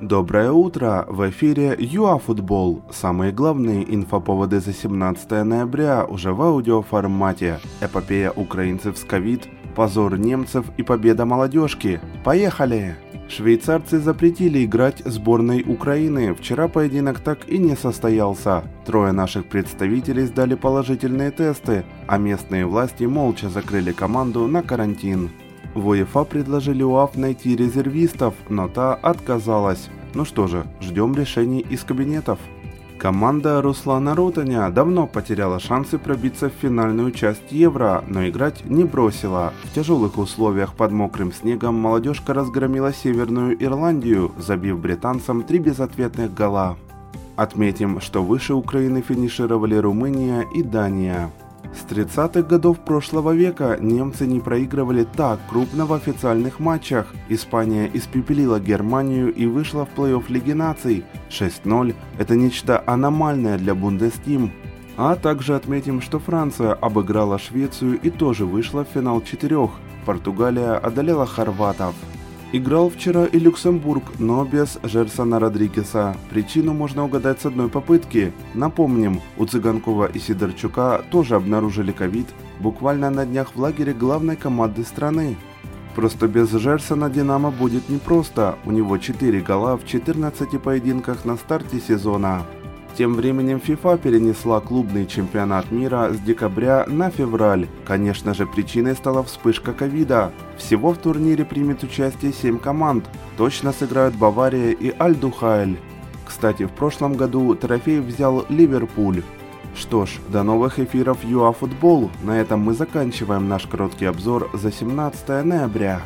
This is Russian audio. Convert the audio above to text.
Доброе утро! В эфире ЮАФутбол. Самые главные инфоповоды за 17 ноября уже в аудиоформате. Эпопея украинцев с ковид, позор немцев и победа молодежки. Поехали! Швейцарцы запретили играть сборной Украины. Вчера поединок так и не состоялся. Трое наших представителей сдали положительные тесты, а местные власти молча закрыли команду на карантин. В УЕФА предложили УАФ найти резервистов, но та отказалась. Ну что же, ждем решений из кабинетов. Команда Руслана Ротаня давно потеряла шансы пробиться в финальную часть Евро, но играть не бросила. В тяжелых условиях под мокрым снегом молодежка разгромила Северную Ирландию, забив британцам три безответных гола. Отметим, что выше Украины финишировали Румыния и Дания. С 30-х годов прошлого века немцы не проигрывали так крупно в официальных матчах. Испания испепелила Германию и вышла в плей-офф Лиги наций. 6-0 – это нечто аномальное для Бундестим. А также отметим, что Франция обыграла Швецию и тоже вышла в финал четырех. Португалия одолела хорватов. Играл вчера и Люксембург, но без Жерсона Родригеса. Причину можно угадать с одной попытки. Напомним, у Цыганкова и Сидорчука тоже обнаружили ковид буквально на днях в лагере главной команды страны. Просто без Жерсона Динамо будет непросто, у него 4 гола в 14 поединках на старте сезона. Тем временем FIFA перенесла клубный чемпионат мира с декабря на февраль. Конечно же, причиной стала вспышка ковида. Всего в турнире примет участие 7 команд. Точно сыграют Бавария и Альдухайль. Кстати, в прошлом году трофей взял Ливерпуль. Что ж, до новых эфиров ЮАФутбол. На этом мы заканчиваем наш короткий обзор за 17 ноября.